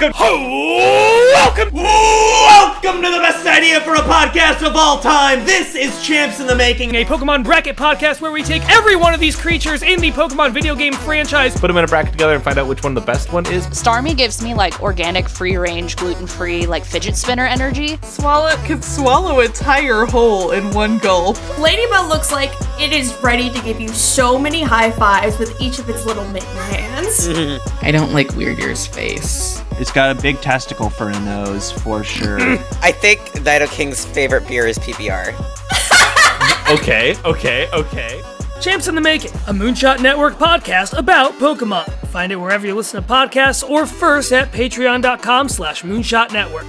welcome, welcome, welcome to the best idea for a podcast of all time. This is Champs in the Making, a Pokemon bracket podcast where we take every one of these creatures in the Pokemon video game franchise, put them in a bracket together, and find out which one the best one is. Starmie gives me like organic, free range, gluten free, like fidget spinner energy. Swalot can swallow a tire whole in one gulp. Ladybug looks like it is ready to give you so many high fives with each of its little mitten hands. I don't like Weird Ear's face. It's got a big testicle for a nose, for sure. I think Nido King's favorite beer is PBR. okay, okay, okay. Champs in the Making, a Moonshot Network podcast about Pokemon. Find it wherever you listen to podcasts or first at patreon.com slash moonshot network.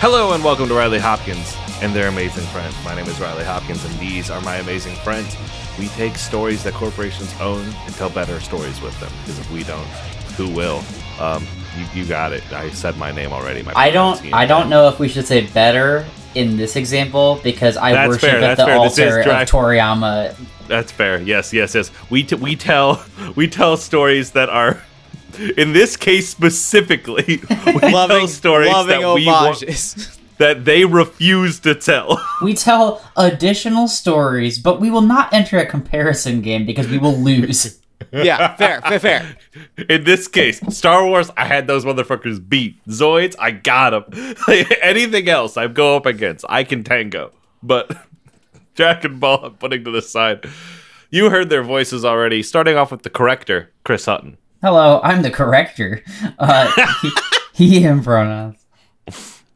Hello and welcome to Riley Hopkins and their amazing friends. My name is Riley Hopkins and these are my amazing friends. We take stories that corporations own and tell better stories with them. Because if we don't, who will? Um, you, you got it. I said my name already. My I don't. I don't know if we should say better in this example because I that's worship fair, at the fair. altar of Toriyama. That's fair. Yes, yes, yes. We t- we tell we tell stories that are in this case specifically, we loving, tell stories loving that homages. we want, that they refuse to tell. We tell additional stories, but we will not enter a comparison game because we will lose. yeah, fair, fair, fair. In this case, Star Wars, I had those motherfuckers beat. Zoids, I got them. Anything else I go up against, I can tango. But Dragon Ball, I'm putting to the side. You heard their voices already. Starting off with the corrector, Chris Hutton. Hello, I'm the corrector. Uh, he, he, him pronouns.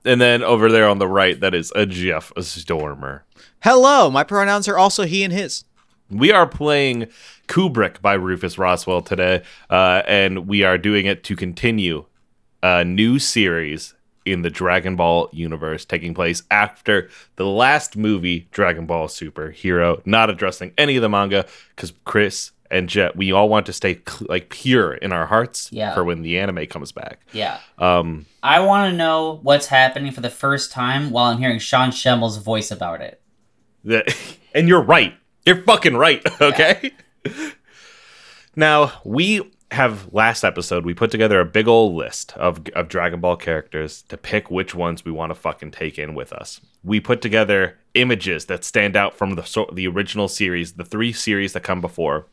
And then over there on the right, that is a Jeff Stormer. Hello, my pronouns are also he and his. We are playing Kubrick by Rufus Roswell today, uh, and we are doing it to continue a new series in the Dragon Ball universe taking place after the last movie, Dragon Ball Super Hero, not addressing any of the manga because Chris and Jeff, we all want to stay cl- like pure in our hearts yeah. for when the anime comes back. Yeah. Um, I want to know what's happening for the first time while I'm hearing Sean Schemmel's voice about it. The, and you're right. You're fucking right. Okay. Yeah. now we have last episode we put together a big old list of, of Dragon Ball characters to pick which ones we want to fucking take in with us. We put together images that stand out from the the original series, the three series that come before,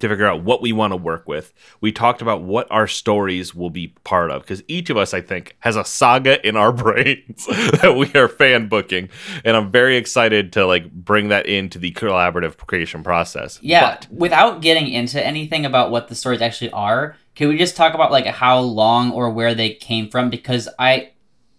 to figure out what we want to work with. We talked about what our stories will be part of because each of us, I think, has a saga in our brains that we are fan booking, and I'm very excited to like bring that into the collaborative creation process. Yeah, but, without getting into anything about what the stories actually are, can we just talk about like how long or where they came from? Because I.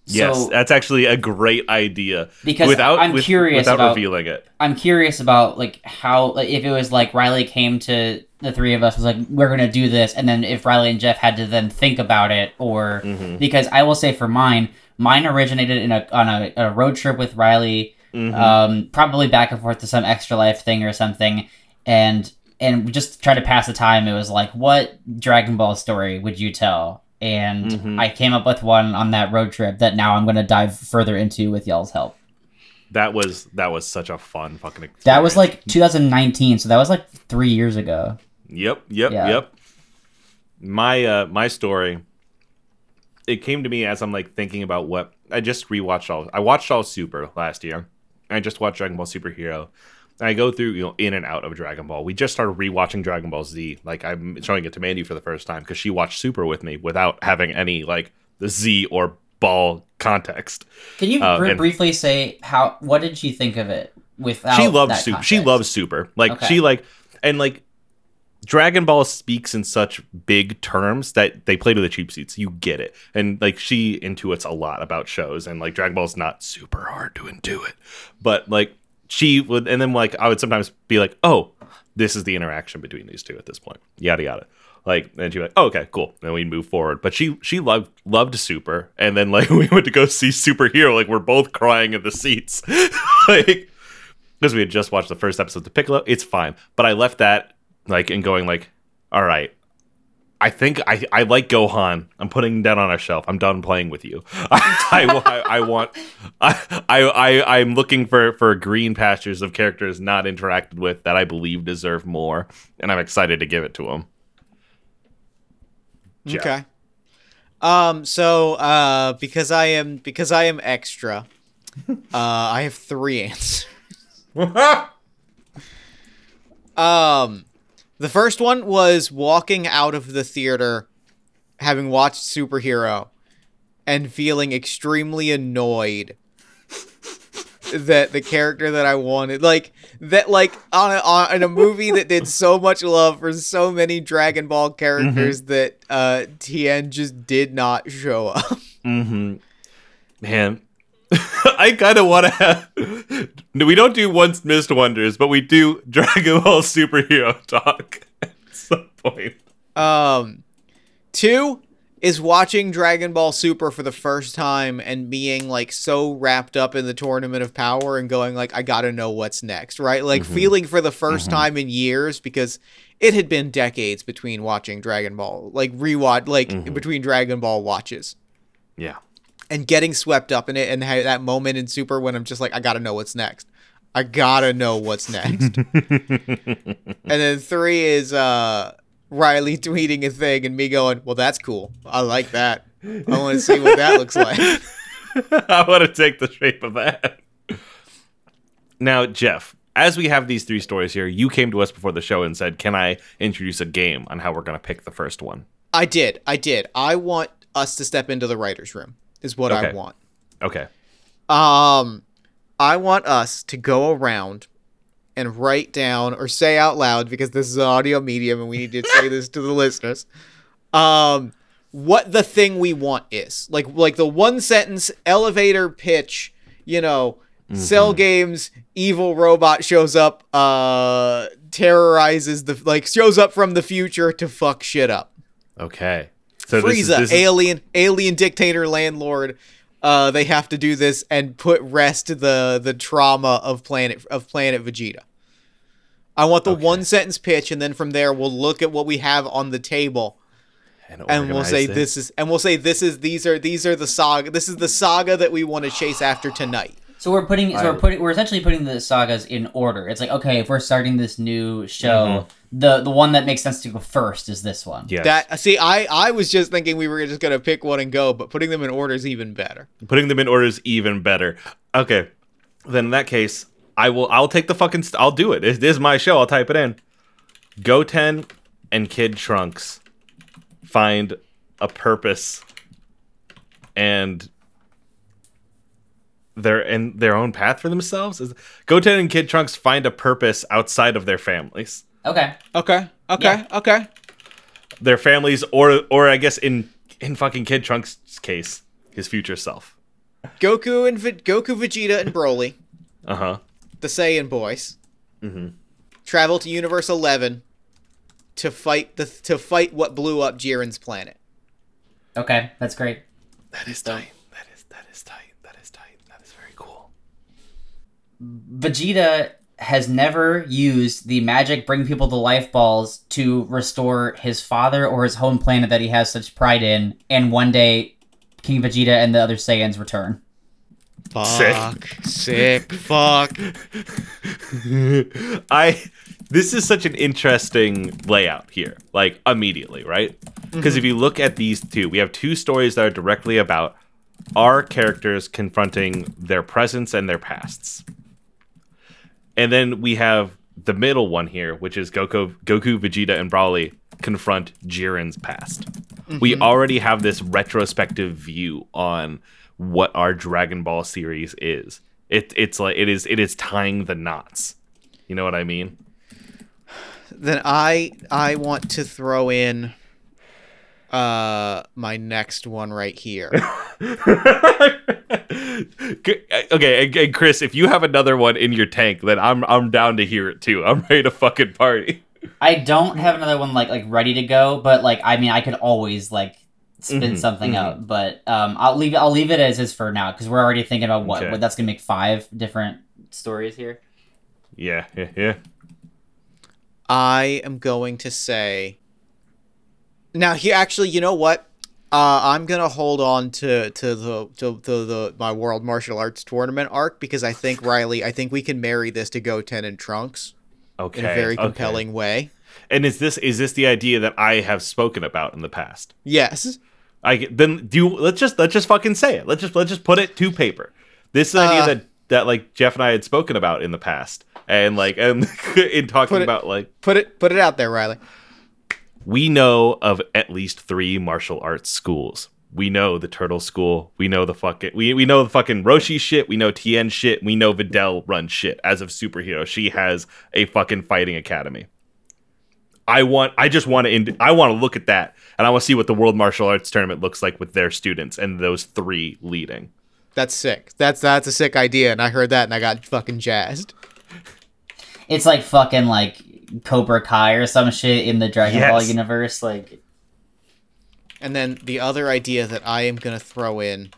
Yes, so, that's actually a great idea. Because without, I'm with, curious without about, revealing it. I'm curious about like how like, if it was like Riley came to the three of us was like we're gonna do this and then if riley and jeff had to then think about it or mm-hmm. because i will say for mine mine originated in a on a, a road trip with riley mm-hmm. um, probably back and forth to some extra life thing or something and and we just try to pass the time it was like what dragon ball story would you tell and mm-hmm. i came up with one on that road trip that now i'm going to dive further into with y'all's help that was that was such a fun fucking experience. that was like 2019 so that was like three years ago Yep, yep, yeah. yep. My uh my story it came to me as I'm like thinking about what I just rewatched all I watched all Super last year. I just watched Dragon Ball Super Hero. I go through, you know, in and out of Dragon Ball. We just started rewatching Dragon Ball Z. Like I'm showing it to Mandy for the first time because she watched Super with me without having any like the Z or Ball context. Can you uh, br- briefly say how? What did she think of it? Without she loves Super. She loves Super. Like okay. she like and like Dragon Ball speaks in such big terms that they play to the cheap seats. You get it. And like she intuits a lot about shows and like Dragon Ball's not super hard to intuit. But like she would and then like I would sometimes be like, "Oh, this is the interaction between these two at this point." Yada yada. Like and she'd be like, oh, "Okay, cool." And we move forward. But she she loved loved Super and then like we went to go see Superhero like we're both crying in the seats. like because we had just watched the first episode to Piccolo. It's fine. But I left that like and going like, all right, I think I, I like Gohan. I'm putting that on a shelf. I'm done playing with you. I, I, I want I, I I I'm looking for for green pastures of characters not interacted with that I believe deserve more, and I'm excited to give it to them. Jeff. Okay. Um. So, uh, because I am because I am extra, uh, I have three answers. um, the first one was walking out of the theater, having watched superhero, and feeling extremely annoyed that the character that I wanted, like that, like on a, on in a movie that did so much love for so many Dragon Ball characters that uh Tien just did not show up. Mm-hmm. Man, I kind of want to have. We don't do once missed wonders, but we do Dragon Ball superhero talk at some point. Um, two is watching Dragon Ball Super for the first time and being like so wrapped up in the Tournament of Power and going like, I gotta know what's next, right? Like Mhm. feeling for the 1st Mhm. time in years because it had been decades between watching Dragon Ball, like rewatch, like Mhm. between Dragon Ball watches. Yeah. And getting swept up in it and ha- that moment in super when i'm just like i gotta know what's next. I gotta know what's next. And then three is uh riley tweeting a thing and me going well that's cool. I like that. I want to see what that looks like. I want to take the shape of that. Now, Jeff, as we have these three stories here, you came to us before the show and said, "Can I introduce a game on how we're going to pick the first one?" i did. I did. I want us to step into the writers room is what i want Okay. Um, I want us to go around and write down or say out loud because this is an audio medium and we need to say this to the listeners. Um, what the thing we want is like like the one sentence elevator pitch. You know, Cell Games evil robot shows up, uh, terrorizes the like shows up from the future to fuck shit up. Okay. So Frieza, this is, this is- alien, alien dictator, landlord. Uh, they have to do this and put rest the the trauma of planet of planet Vegeta. I want the one sentence pitch, and then from there we'll look at what we have on the table, and, and we'll say it. this is, and we'll say this is these are these are the saga. This is the saga that we want to chase after tonight. So we're putting, so I- we're putting, we're essentially putting the sagas in order. It's like, okay, if we're starting this new show, Mhm. The the one that makes sense to go first is this one. Yes. That see, I I was just thinking we were just gonna pick one and go, but putting them in order is even better. Putting them in order is even better. Okay. Then in that case, I will. I'll take the fucking. St- I'll do it. This is my show. I'll type it in. Goten and Kid Trunks find a purpose and their in their own path for themselves. Is Goten and Kid Trunks find a purpose outside of their families. Okay. Okay. Okay. Okay. Their families, or or I guess in in fucking Kid Trunks' case, his future self. Goku and v- Goku, Vegeta, and Broly, Uh huh. the Saiyan boys, Mm-hmm. travel to Universe Eleven to fight the to fight what blew up Jiren's planet. Okay, that's great. That is tight. That is that is tight. That is tight. That is very cool. Vegeta has never used the magic bring people to life balls to restore his father or his home planet that he has such pride in, and one day King Vegeta and the other Saiyans return. Fuck. Sick. Fuck. I this is such an interesting layout here. Like immediately, right? Because Mhm. if you look at these two, we have two stories that are directly about our characters confronting their presence and their pasts. And then we have the middle one here, which is Goku, Goku, Vegeta, and Broly confront Jiren's past. We Mhm. already have this retrospective view on what our Dragon Ball series is. It it's like it is it is tying the knots. You know what I mean? Then I I want to throw in uh my next one right here. Okay, and, and Chris, if you have another one in your tank, then I'm I'm down to hear it too. I'm ready to fucking party. I don't have another one like like ready to go, but like I mean I could always like spin Mhm, something mhm. out, but um I'll leave I'll leave it as is for now because we're already thinking about what Okay. what that's gonna make five different stories here. Yeah, yeah, yeah. I am going to say Now he actually, you know what? Uh, I'm gonna hold on to to the to, to the my World Martial Arts Tournament arc because I think Riley, I think we can marry this to Goten and Trunks Okay. in a very okay. compelling way. And is this is this the idea that I have spoken about in the past? Yes. I then do you, let's just let's just fucking say it. Let's just let's just put it to paper. This is an idea Uh, that that like Jeff and I had spoken about in the past, and like and in talking it- about like Put it put it out there, Riley. We know of at least three martial arts schools. We know the Turtle School. We know the fucking we we know the fucking Roshi shit. We know Tien shit. We know Videl run shit. As of superhero, she has a fucking fighting academy. I want. I just want to. I want to look at that, and I want to see what the World Martial Arts Tournament looks like with their students and those three leading. That's sick. That's that's a sick idea, and I heard that and I got fucking jazzed. It's like fucking like Cobra Kai or some shit in the Dragon Ball universe. Like, And then the other idea that I am gonna throw in,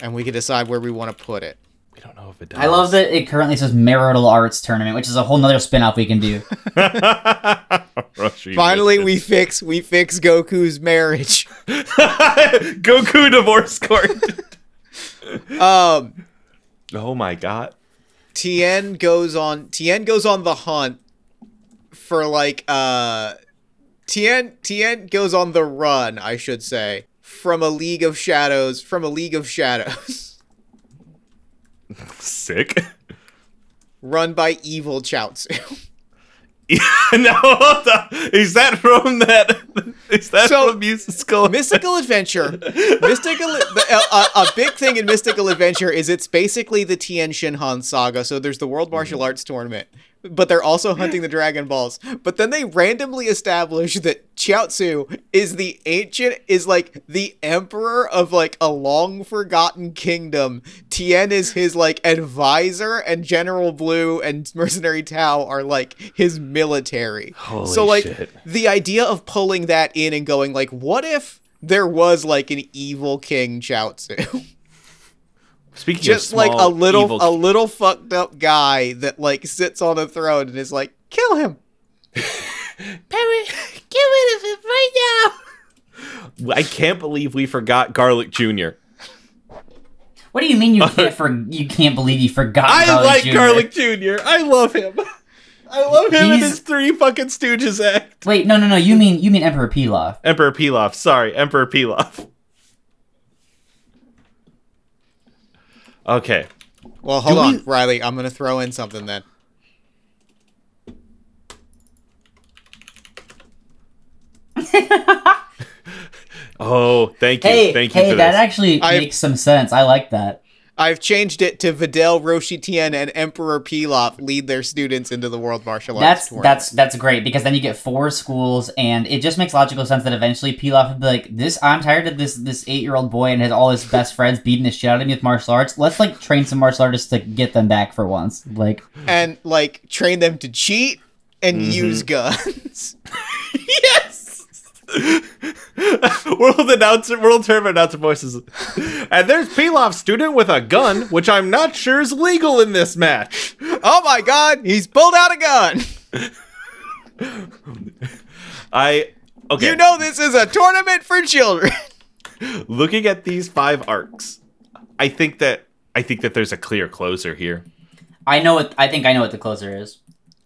and we can decide where we want to put it. We don't know if it. does. I love that it currently says Marital Arts Tournament, which is a whole nother spin off we can do. Finally, we fix we fix Goku's marriage. Goku divorce court. Um, oh my god. Tien goes on. Tien goes on the hunt for like uh, Tien Tien goes on the run, I should say, from a League of Shadows. From a League of Shadows, Sick. run by evil Chaozu. no, is that from that? Is that So, from musical? Mystical Adventure. Mystical. A, a, uh, uh, a big thing in Mystical Adventure is it's basically the Tien Shinhan saga. So there's the World Martial mm-hmm. Arts Tournament, but they're also hunting the Dragon Balls. But then they randomly establish that Chiaotzu is the ancient, is like the emperor of like a long forgotten kingdom. Tien is his like advisor, and General Blue and Mercenary Tao are like his military. Holy so like shit. the idea of pulling that in and going like, what if there was like an evil King Chaozu? Speaking Just of like a little evil- a little fucked up guy that like sits on a throne and is like, kill him. get rid of him right now. I can't believe we forgot Garlic Jr. What do you mean you can't for you can't believe you forgot? I Garlic like Jr.? Garlic Jr. I love him. I love him and his three fucking Stooges act. Wait, no, no, no. You mean you mean Emperor Pilaf? Emperor Pilaf. Sorry, Emperor Pilaf. Okay. Well, hold Do on, we- Riley. I'm gonna throw in something then. Oh, thank you. Hey, thank you hey, for that this. actually I've- makes some sense. I like that. I've changed it to Videl, Roshi Tien, and Emperor Pilaf lead their students into the World Martial Arts That's Tournament. that's that's great because then you get four schools, and it just makes logical sense that eventually Pilaf would be like, "This, I'm tired of this this eight year old boy and his all his best friends beating the shit out of me with martial arts. Let's like train some martial artists to get them back for once." Like, and like train them to cheat and Mm-hmm. use guns. yes. world announcer, world term announcer voices. And there's Pilaf student with a gun, which I'm not sure is legal in this match. oh my God, he's pulled out a gun. I okay. You know this is a tournament for children. looking at these five arcs, I think that I think that there's a clear closer here. I know what I think. I know what the closer is.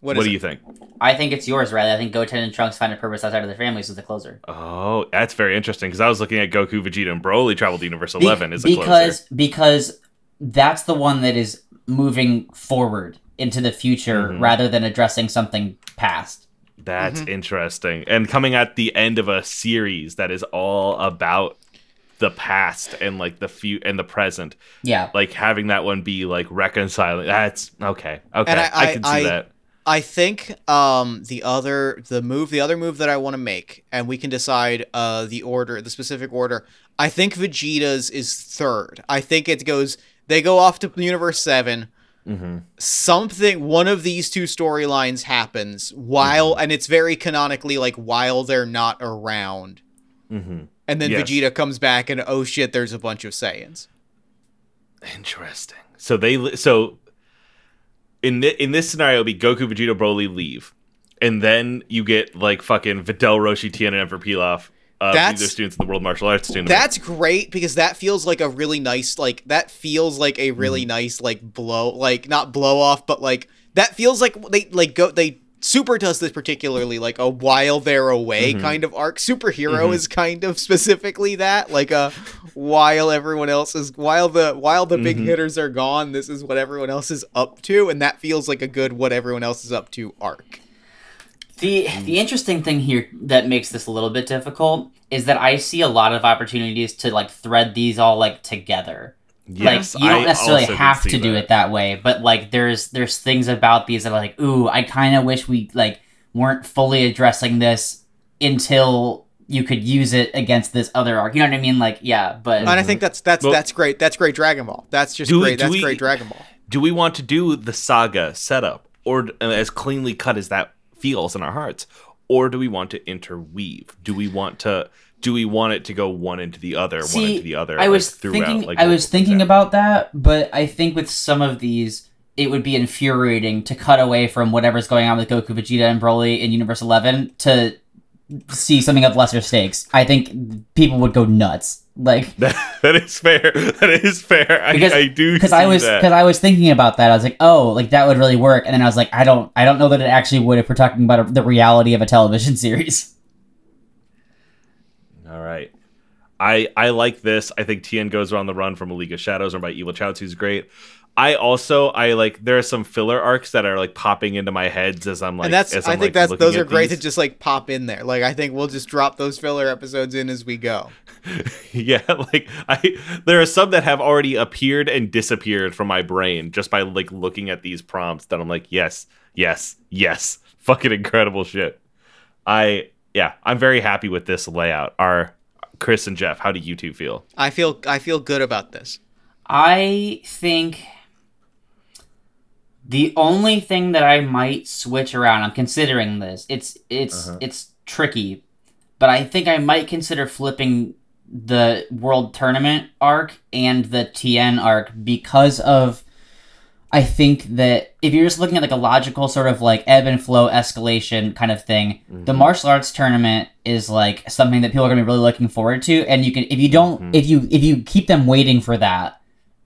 What, is do it? you think? I think it's yours, Riley. I think Goten and Trunks find a purpose outside of their families is the closer. Oh, that's very interesting because I was looking at Goku, Vegeta, and Broly traveled to Universe Be- 11 as a because closer. because that's the one that is moving forward into the future Mhm. rather than addressing something past. That's Mm-hmm. interesting. And coming at the end of a series that is all about the past and like the few and the present, Yeah. like having that one be like reconciling. That's okay. Okay, And I, I- can see I- that. I think um the other the move the other move that I want to make and we can decide uh the order the specific order. I think Vegeta's is third. I think it goes they go off to Universe 7. Mm-hmm. Something one of these two storylines happens while Mm-hmm. and it's very canonically like while they're not around. Mm-hmm. And then Yes. Vegeta comes back and oh shit there's a bunch of Saiyans. Interesting. So they so in thi- in this scenario, it'd be Goku, Vegeta, Broly leave, and then you get like fucking Videl, Roshi, Tien, and Emperor Pilaf. Uh, That's- these are students in the World Martial Arts tournament. That's great because that feels like a really nice like that feels like a really Mm-hmm. nice like blow like not blow off but like that feels like they like go they super does this particularly like a while they're away Mm-hmm. kind of arc superhero is kind of specifically that like a while everyone else is while the while the Mm-hmm. big hitters are gone this is what everyone else is up to and that feels like a good what everyone else is up to arc The the interesting thing here that makes this a little bit difficult is that I see a lot of opportunities to like thread these all like together. Yes, like you don't I necessarily have to do that. it that way, but like there's there's things about these that are like, ooh, I kind of wish we like weren't fully addressing this until you could use it against this other arc. You know what I mean? Like, yeah, but and i think that's that's Well- that's great that's great dragon ball that's just Do we- great that's we- great dragon ball do we want to do the saga setup or uh, as cleanly cut as that feels in our hearts or do we want to interweave do we want to do we want it to go one into the other one into the other I like, was throughout, thinking. like, I was thinking chapters? about that, but I think with some of these, it would be infuriating to cut away from whatever's going on with Goku, Vegeta, and Broly in Universe Eleven to see something of lesser stakes. I think people would go nuts. Like that, that is fair that is fair I, because I do because I was because I was thinking about that. I was like, oh, like that would really work, and then I was like, I don't, I don't know that it actually would if we're talking about a, the reality of a television series. All right. I I like this. I think Tien goes on the run from a League of Shadows or by Evil Chaozu who's great. I also I like there are some filler arcs that are like popping into my heads as I'm like and that's as I think like, that's those are great these. to just like pop in there. Like I think we'll just drop those filler episodes in as we go. yeah, like I there are some that have already appeared and disappeared from my brain just by like looking at these prompts that I'm like, yes, yes, yes. Fucking incredible shit. I yeah, I'm very happy with this layout. Our Chris and Jeff, how do you two feel? I feel I feel good about this. I think the only thing that I might switch around, I'm considering this. It's it's Uh-huh. it's tricky, but I think I might consider flipping the World Tournament arc and the Tien arc because of I think that if you're just looking at like a logical sort of like ebb and flow escalation kind of thing, the Mm-hmm. martial arts tournament is like something that people are gonna be really looking forward to. And you can if you don't Mm-hmm. if you if you keep them waiting for that,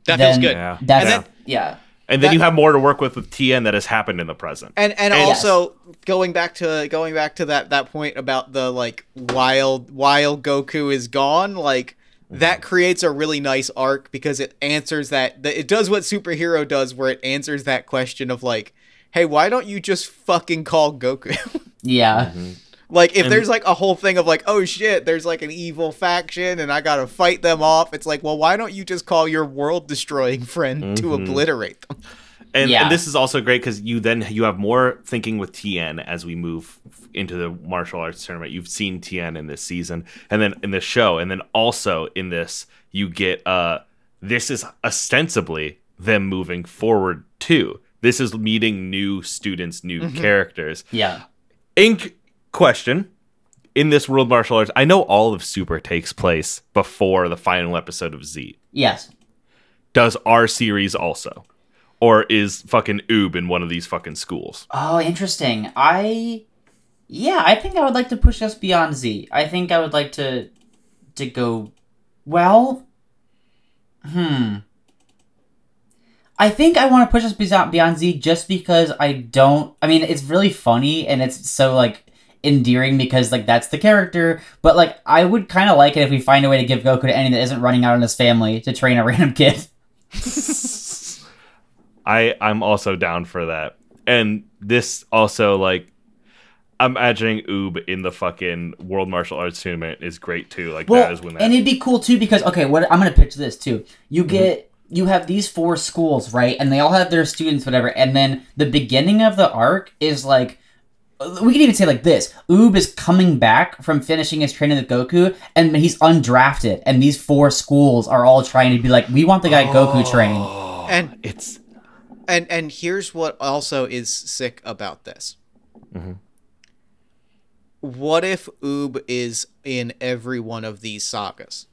That then feels good. Yeah. That's And then- yeah. And then That- you have more to work with with Tien that has happened in the present. And and And- also going back to going back to that that point about the like while while Goku is gone, like that creates a really nice arc because it answers that that- it does what superhero does where it answers that question of like, hey, why don't you just fucking call Goku? Yeah. like if And- there's like a whole thing of like, oh shit, there's like an evil faction and I gotta fight them off. It's like, well, why don't you just call your world destroying friend to Mhm. obliterate them? And, Yeah. and this is also great because you then you have more thinking with Tien as we move into the martial arts tournament. You've seen Tien in this season, and then in this show, and then also in this you get uh this is ostensibly them moving forward too. This is meeting new students, new Mm-hmm. characters. Yeah. Ink question. In this world martial arts, I know all of Super takes place before the final episode of Z Yes. does our series also or is fucking oob in one of these fucking schools Oh, interesting. I yeah, I think I would like to push us beyond Z. I think I would like to to go well. Hmm. I think I want to push us beyond beyond Z just because I don't. I mean, it's really funny and it's so like endearing because like that's the character. But like, I would kind of like it if we find a way to give Goku to any that isn't running out on his family to train a random kid. i i'm also down for that and this also like i'm imagining oob in the fucking world martial arts tournament is great too like that is when that and it'd be cool too because okay, what I'm gonna pitch this too. You mhm. get you have these four schools, right? And they all have their students, whatever. And then the beginning of the arc is like we could even say like this: Oob is coming back from finishing his training with Goku, and he's undrafted. And these four schools are all trying to be like, we want the guy Goku oh. trained. And it's and and here's what also is sick about this. Mm-hmm. What if Oob is in every one of these sagas?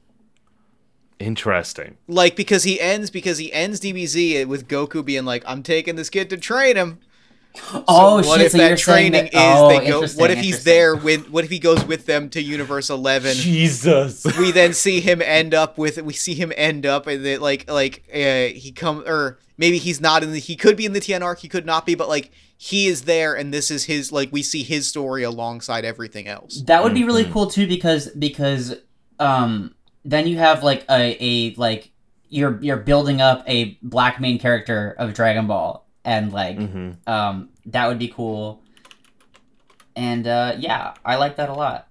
interesting Like because he ends because he ends DBZ with Goku being like, "I'm taking this kid to train him," Oh, what shit, if so that you're saying training that- is oh, they go? What if he's there with? What if he goes with them to Universe Eleven? Jesus. we then see him end up with we see him end up and that like like uh, he come or maybe he's not in the he could be in the TNR. he could not be but like he is there and this is his like we see his story alongside everything else. That would be really cool too because because um then you have like a, a like you're you're building up a black main character of Dragon Ball and like Mm-hmm. um that would be cool. And uh yeah, I like that a lot.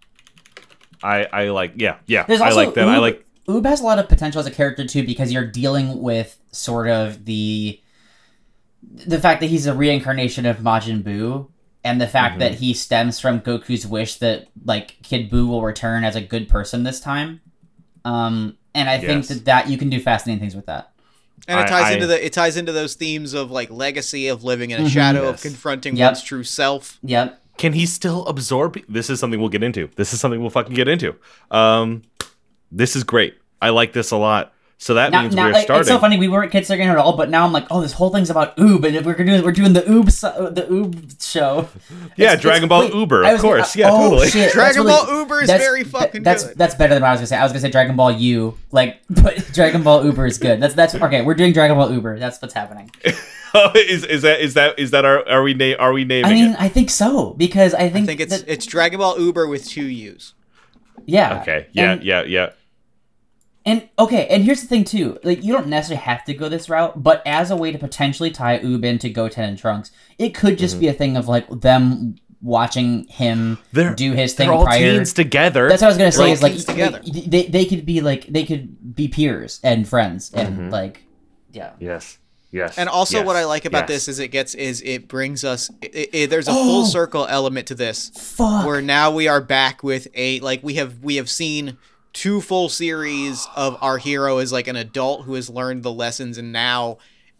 I I like yeah yeah. There's I also like that. I like Oob has a lot of potential as a character too because you're dealing with sort of the the fact that he's a reincarnation of Majin Buu and the fact Mhm. that he stems from Goku's wish that like Kid Buu will return as a good person this time. Um and I think that that you can do fascinating things with that. And it ties I- into the it ties into those themes of like legacy of living in a Mhm. shadow of confronting Yep. one's true self. Yep. can he still absorb this is something we'll get into this is something we'll fucking get into um this is great i like this a lot so that Now, means now we're like, starting it's so funny we weren't considering it at all, but now I'm like, oh, this whole thing's about Oob, and we're doing we're doing the Oob so- uh, the Oob show. yeah It's- dragon it's- ball wait, uber of was gonna- course yeah oh, totally shit, Dragon really- Ball Uber is very th- fucking that's, good. That's better than what I was gonna say. I was gonna say Dragon Ball U, like, but Dragon Ball Uber is good. That's that's okay. We're doing Dragon Ball Uber. That's what's happening. Oh, is, is that is that is that our are we na- are we naming I mean, it I think so because I think I think it's that- it's Dragon Ball Uber with two U's. yeah. okay yeah And- yeah yeah And okay, and here's the thing too. Like you don't necessarily have to go this route, but as a way to potentially tie Oob to Goten and Trunks, it could just be a thing of like them watching him Mm-hmm. They're- do his thing they're all prior. teens together That's what I was gonna say. They're Is like, teens together. they they could be like they could be peers and friends and Mhm. like yeah. yes yes And also, yes, what I like about yes. this is it gets is it brings us. It, it, there's a full Oh! circle element to this, Fuck. where now we are back with a like we have we have seen two full series of our hero as like an adult who has learned the lessons, and now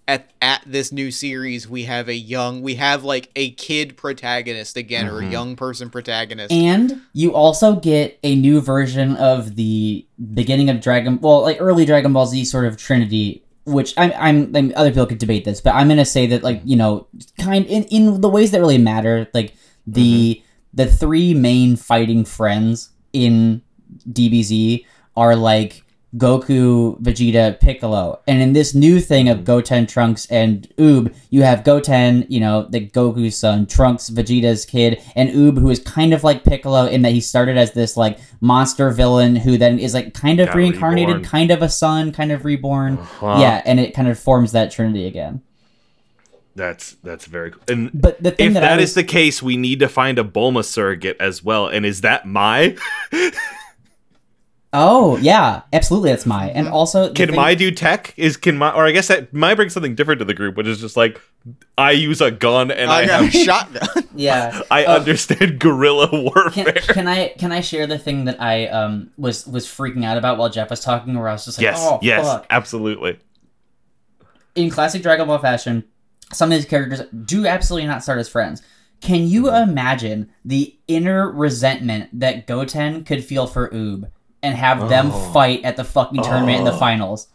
at at this new series we have a young we have like a kid protagonist again or a Mhm. young person protagonist. And you also get a new version of the beginning of Dragon, well, like early Dragon Ball Z sort of Trinity, which I'm, I'm, I'm other people could debate this, but I'm gonna say that like you know, kind in in the ways that really matter, like the the three main fighting friends in DBZ are like Goku, Vegeta, Piccolo. And in this new thing of Goten, Trunks, and Oob, you have Goten, you know, the Goku's son, Trunks, Vegeta's kid, and Oob, who is kind of like Piccolo in that he started as this like monster villain who then is like kind of Got reincarnated, reborn. kind of a son, kind of reborn. Uh-huh. Yeah, and it kind of forms that trinity again. that's that's very cool and But the thing if that, that was, is the case we need to find a bulma surrogate as well and is that my Oh, yeah, absolutely that's my. And also can thing- my do tech is can my or i guess that my brings something different to the group which is just like i use a gun and i, I a have shotgun. Yeah. i Oh. understand guerrilla warfare can, can I can I share the thing that I um was was freaking out about while Jeff was talking, where I was just like, yes oh yes fuck. absolutely In classic Dragon Ball fashion, some of these characters do absolutely not start as friends. Can you imagine the inner resentment that Goten could feel for Oob and have them Oh. fight at the fucking tournament in the Oh. finals?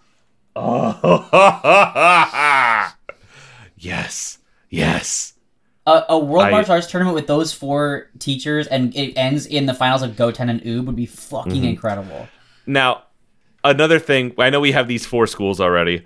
oh yes yes A, a World I- Martial Arts tournament with those four teachers and it ends in the finals of Goten and Oob would be fucking Mhm. incredible. Now, another thing, I know we have these four schools already.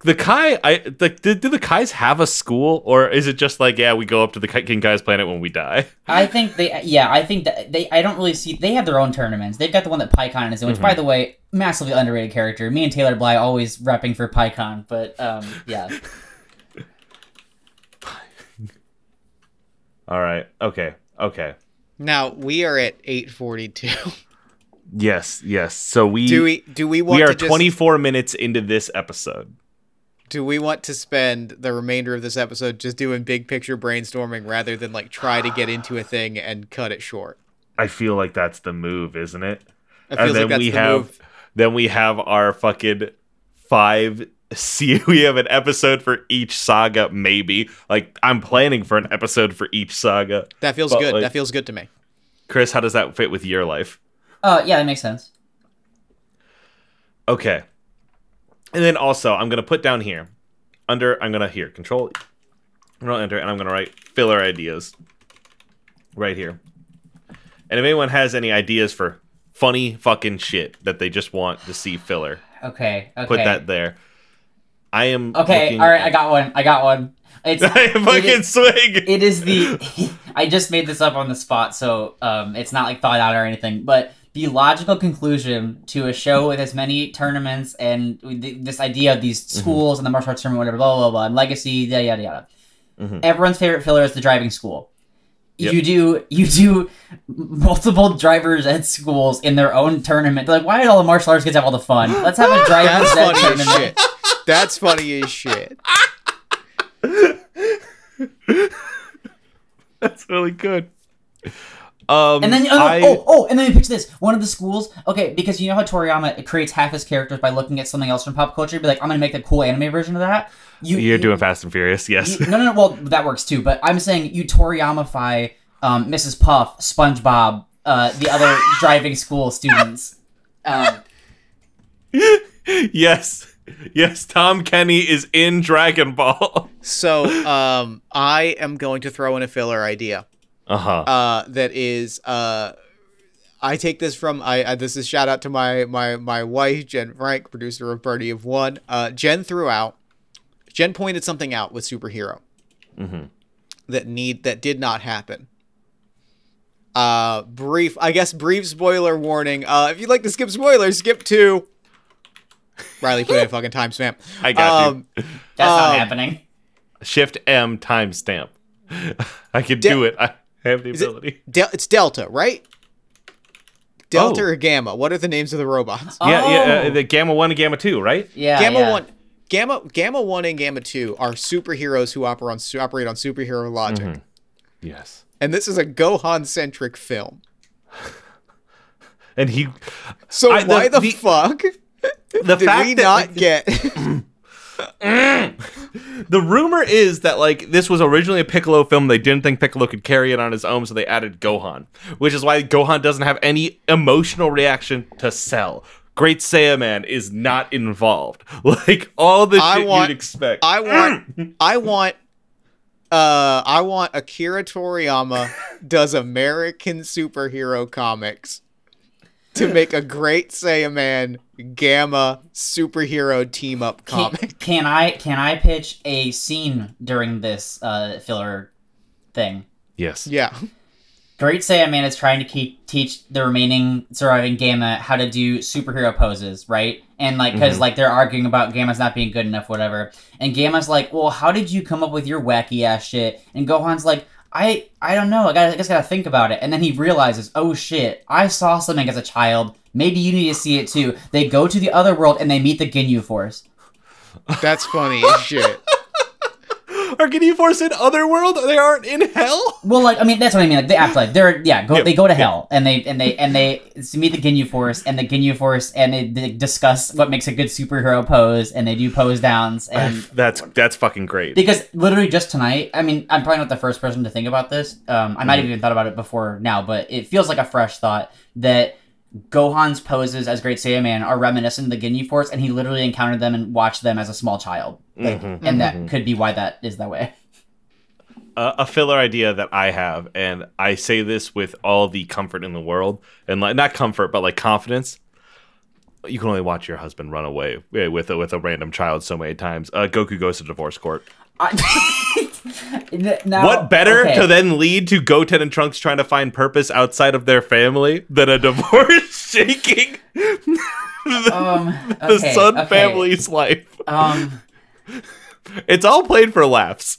The Kai, I the, do, do the Kais have a school, or is it just like, yeah, we go up to the Kai- King Kai's planet when we die? I think they, yeah, I think that they, I don't really see, they have their own tournaments. They've got the one that Pikkon is in, which, by the way, massively underrated character. Me and Taylor Bly always repping for Pikkon, but, um, yeah. All right, okay, okay, now we are at eight forty two. yes, yes. So we Do we do we want we are to just, 24 minutes into this episode. Do we want to spend the remainder of this episode just doing big picture brainstorming rather than like try to get into a thing and cut it short? I feel like that's the move, isn't it? It then like we the have move. then we have our fucking five see we have an episode for each saga maybe like i'm planning for an episode for each saga That feels good. like- that feels good to me. chris how does that fit with your life Uh, yeah, that makes sense. okay and then also i'm gonna put down here under i'm gonna here control Control enter, and I'm gonna write filler ideas right here. And if anyone has any ideas for funny fucking shit that they just want to see filler, Okay. Okay. put that there. I am Okay. All right. I got one. I got one. It's I it fucking is- swing. It is the. I just made this up on the spot, so um, it's not like thought out or anything. But the logical conclusion to a show with as many tournaments and th- this idea of these Mm-hmm. schools and the martial arts tournament, whatever, blah blah blah, and legacy, yada yada yada. Mhm. Everyone's favorite filler is the driving school. Yep. You do you do multiple drivers at schools in their own tournament. They're like, why did all the martial arts kids have all the fun? Let's have a drivers funny tournament. shit. That's funny as shit. That's really good. Um, And then oh, I- oh oh and then you pitch this one of the schools okay because you know how Toriyama creates half his characters by looking at something else from pop culture be like I'm gonna make the cool anime version of that you you're doing Fast and Furious, yes. you- no no no well that works too but I'm saying you Toriyamify um, Mrs. Puff SpongeBob uh, the other driving school students um, yes, yes. Tom Kenny is in Dragon Ball. So, um, I am going to throw in a filler idea. Uh huh. Uh, that is, uh, I take this from I. Uh, this is shout out to my my my wife Jen Frank, producer of Birdie of One. Uh, Jen threw out. Jen pointed something out with superhero Mm-hmm. that need that did not happen. Uh, brief. I guess brief spoiler warning. Uh, if you'd like to skip spoilers, skip to. Riley put in a fucking timestamp. I got Um, you. that's not Um, happening Shift M timestamp. I could De- do it. I have the Is it- ability. Del- it's Delta, right? Delta Oh. or Gamma? What are the names of the robots? Yeah, yeah. Oh. Uh, the Gamma One and Gamma Two, right? yeah Gamma yeah. One, Gamma Gamma One and Gamma Two are superheroes who operate on su- operate on superhero logic, Mhm. Yes. and this is a Gohan centric film. And he, So I- the- why the, the- fuck the did fact we that not like, get? the rumor is that like this was originally a Piccolo film. They didn't think Piccolo could carry it on his own, so they added Gohan, which is why Gohan doesn't have any emotional reaction to Cell. Great Saiyaman is not involved. Like all the I shit want- you'd expect. I want, I want, uh, I want Akira Toriyama does American superhero comics to make a Great Saiyaman Gamma superhero team up comic. can I can I pitch a scene during this uh, filler thing yes. Yeah. Great Saiyaman is trying to keep, teach the remaining surviving Gamma how to do superhero poses, right? And like, because Mhm. like they're arguing about Gamma's not being good enough, whatever. And Gamma's like, "Well, how did you come up with your wacky ass shit?" And Gohan's like, "I I don't know. I gotta, I just gotta think about it." And then he realizes, "Oh shit! I saw something as a child. Maybe you need to see it too." They go to the other world and they meet the Ginyu Force. That's funny shit. Are Ginyu Force in Otherworld? They aren't in hell. Well, like I mean, that's what I mean. Like the afterlife, they're yeah, go, they go to hell, and they and they and they meet the Ginyu Force, and the Ginyu Force, and they, they discuss what makes a good superhero pose, and they do pose downs, and That's that's fucking great. because literally just tonight, I mean, I'm probably not the first person to think about this. Um, I might have even thought about it before now, but it feels like a fresh thought that Gohan's poses as Great Saiyaman are reminiscent of the Ginyu Force, and he literally encountered them and watched them as a small child, like, Mhm. and that could be why that is that way. a, a filler idea that I have, and I say this with all the comfort in the world, and like not comfort, but like confidence. You can only watch your husband run away eh, with a, with a random child so many times. Uh, Goku goes to divorce court. Now- what better okay. to then lead to Goten and Trunks trying to find purpose outside of their family than a divorce shaking the, Um, the Son okay. family's life? Um. It's all played for laughs.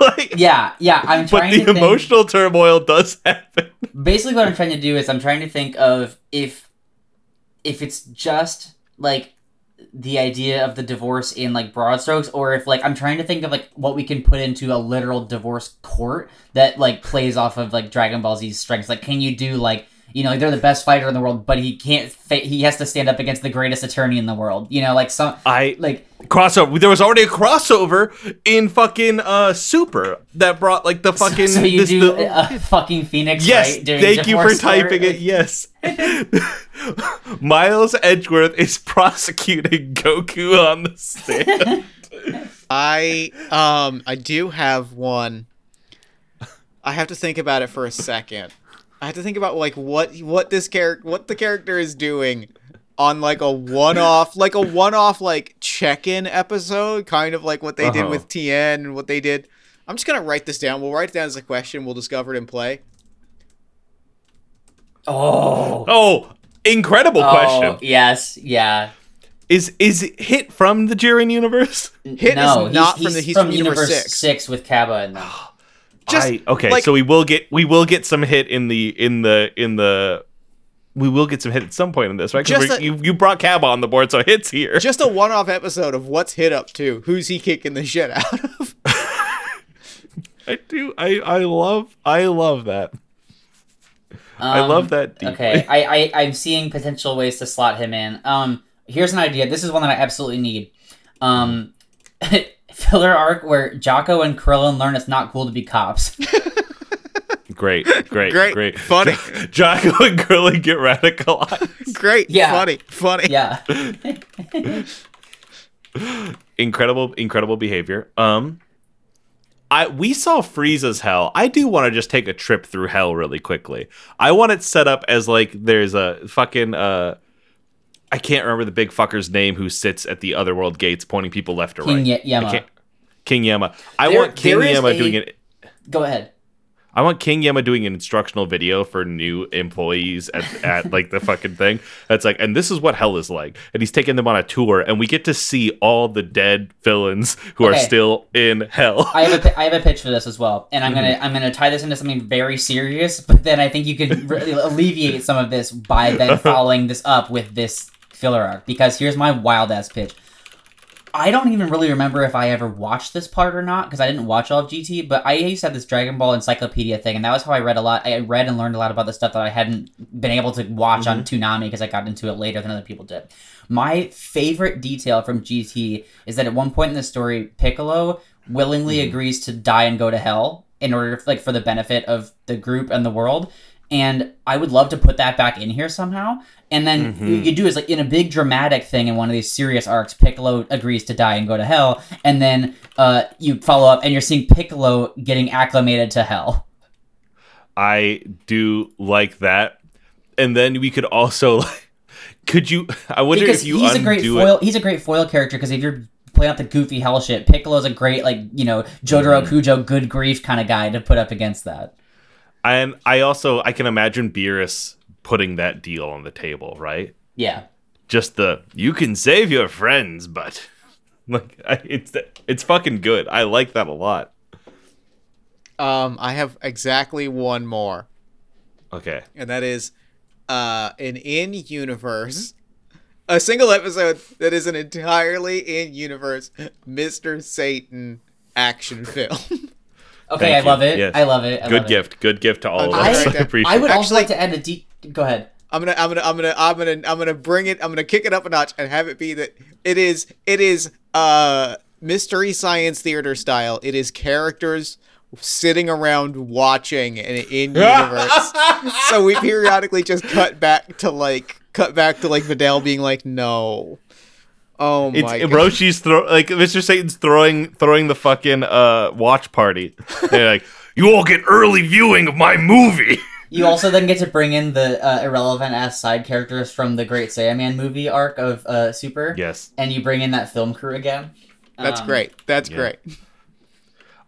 like, Yeah, yeah. I'm trying. but the think, emotional turmoil does happen. Basically, what I'm trying to do is I'm trying to think of if if it's just like the idea of the divorce in like broad strokes, or if like I'm trying to think of like what we can put into a literal divorce court that like plays off of like Dragon Ball Z's strengths. Like, can you do like you know like they're the best fighter in the world, but he can't. Fa- he has to stand up against the greatest attorney in the world. You know, like some I like crossover. There was already a crossover in fucking uh Super that brought like the fucking. so you this- do the- fucking Phoenix. yes, right, thank you for court? typing it. Yes, Miles Edgeworth is prosecuting Goku on the stand. I um I do have one. I have to think about it for a second. I have to think about like what what this character what the character is doing on like a one-off like a one-off like check-in episode, kind of like what they did Uh-huh. with Tien and what they did. I'm just gonna write this down. We'll write it down as a question. We'll discover it in play. Oh. Oh, incredible Oh, question. yes, yeah. Is is Hit from the Jiren universe? Hit no, is not he's, from the he's he's from from Universe Universe Six. with Cabba and them. Just, I, okay, like- so we will get we will get some hit in the in the in the we will get some hit at some point in this, right? 'Cause Just a- you you brought Cab on the board, so hits here. Just a one-off episode of what's hit up to. Who's he kicking the shit out of? I do. I I love I love that. I love Um, that deeply. Okay, I, I I'm seeing potential ways to slot him in. Um, here's an idea. This is one that I absolutely need. Um, filler arc where Jaco and Krillin learn it's not cool to be cops. Great, great, Great, great. funny. Jaco and Krillin get radicalized. Great, Yeah. funny, funny. yeah. incredible, incredible behavior. Um, I we saw Frieza's hell. I do want to just take a trip through hell really quickly. I want it set up as like there's a fucking uh. I can't remember the big fucker's name who sits at the otherworld gates pointing people left or King right. Yema. I King Yama. I There- want King Yama a- doing it. Go ahead. I want King Yama doing an instructional video for new employees at, at like the fucking thing. That's like, and this is what hell is like. And he's taking them on a tour, and we get to see all the dead villains who are still in hell. I have a I have a pitch for this as well, and I'm gonna Mm-hmm. I'm gonna tie this into something very serious. But then I think you can really alleviate some of this by then following this up with this filler arc. Because here's my wild ass pitch. I don't even really remember if I ever watched this part or not because I didn't watch all of GT. But I used to have this Dragon Ball encyclopedia thing, and that was how I read a lot. I read and learned a lot about the stuff that I hadn't been able to watch on mm-hmm. Toonami because I got into it later than other people did. My favorite detail from GT is that at one point in the story, Piccolo willingly mm-hmm. agrees to die and go to hell in order, like, for the benefit of the group and the world. And I would love to put that back in here somehow. And then what you do is like in a big dramatic thing in one of these serious arcs, Piccolo agrees to die and go to hell, and then uh, you follow up and you're seeing Piccolo getting acclimated to hell. I do like that. And then we could also like, could you? I wonder because if you he's a great it. foil. He's a great foil character because if you're playing out the goofy hell shit, Piccolo's a great like you know Jotaro Mm-hmm. Kujo good grief kind of guy to put up against that. And I also I can imagine Beerus putting that deal on the table, right? Yeah. Just the you can save your friends, but like I, it's it's fucking good. I like that a lot. Um, I have exactly one more, Okay. and that is, uh, an in-universe, a single episode that is an entirely in-universe Mr. Satan action film. Okay, Thank I you. love it. Yes. I love it. I good love it. gift. Good gift to all of I- us. I I- appreciate. I would it. also Actually- like to add a deep. Go ahead. I'm gonna, I'm gonna, I'm gonna, I'm gonna, I'm gonna bring it. I'm gonna kick it up a notch and have it be that it is, it is, uh, mystery science theater style. It is characters sitting around watching an in universe. so we periodically just cut back to like, cut back to like Videl being like, no. Oh It's my god. Roshi's throw like Mr. Satan's throwing throwing the fucking uh watch party. They're like, you all get early viewing of my movie. You also then get to bring in the uh, irrelevant ass side characters from the Great Saiyaman movie arc of uh, Super. Yes. And you bring in that film crew again. That's Um, great. That's yeah. great.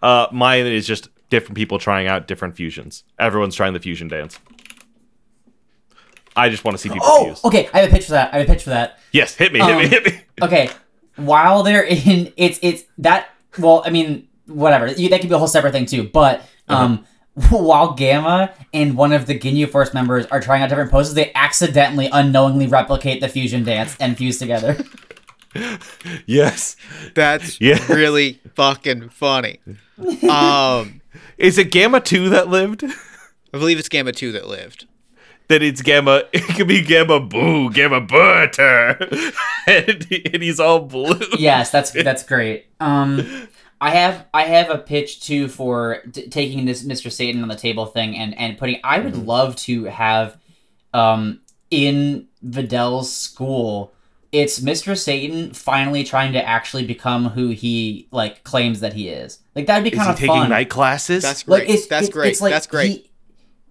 Uh, mine is just different people trying out different fusions. Everyone's trying the fusion dance. I just want to see people Oh, fuse. okay. I have a pitch for that. I have a pitch for that. Yes, hit me, hit me, Um, hit me. Okay, while they're in, it's it's that. Well, I mean, whatever. You, that could be a whole separate thing too. But um, while Gamma and one of the Ginyu Force members are trying out different poses, they accidentally, unknowingly replicate the fusion dance and fuse together. Yes. That's Yes. really fucking funny. Um, Is it Gamma 2 that lived? I believe it's Gamma 2 that lived. That it's Gamma, it could be Gamma Boo, Gamma Butter. and, and he's all blue. yes, that's that's great. Um, I have I have a pitch too for t- taking this Mr. Satan on the table thing and and putting. I would love to have, um, in Videl's school, it's Mr. Satan finally trying to actually become who he like claims that he is. Like that'd be Is kind he of taking fun. night classes? That's great. Like it's That's it's- great. it's like That's great. He,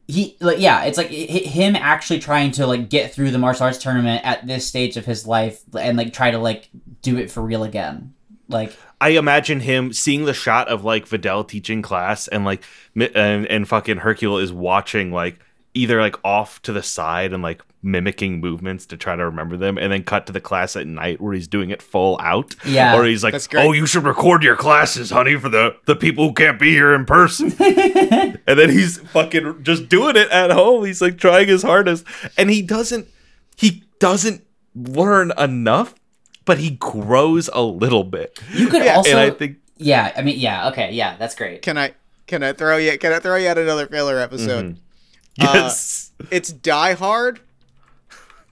he like yeah, it's like hi- him actually trying to like get through the martial arts tournament at this stage of his life and like try to like do it for real again. Like I imagine him seeing the shot of like Videl teaching class and like and, and fucking Hercule is watching like either like off to the side and like mimicking movements to try to remember them and then cut to the class at night where he's doing it full out. Yeah. Or he's like, Oh, you should record your classes, honey, for the, the people who can't be here in person. and then he's fucking just doing it at home. He's like trying his hardest. And he doesn't he doesn't learn enough, but he grows a little bit. you could Yeah, also and I think yeah, I mean yeah, okay, yeah, that's great. Can I can I throw you can I throw you out another filler episode? Mm-hmm. Uh, yes. It's Die Hard,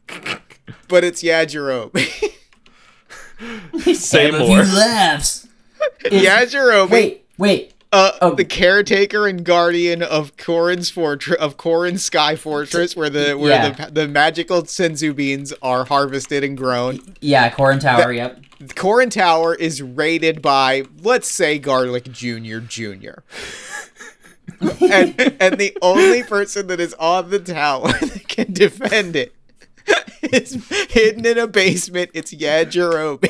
but it's Yajirobe. Say Have a more. few laughs. It's- Yajirobe, Wait, wait. uh, oh. the caretaker and guardian of Korin's fortress of Korin's Sky Fortress, where the where Yeah. the the magical senzu beans are harvested and grown. Yeah, Korin Tower, yep. Korin Tower is raided by, let's say, Garlic Junior Junior. and and the only person that is on the tower that can defend it is hidden in a basement. It's Yajirobe.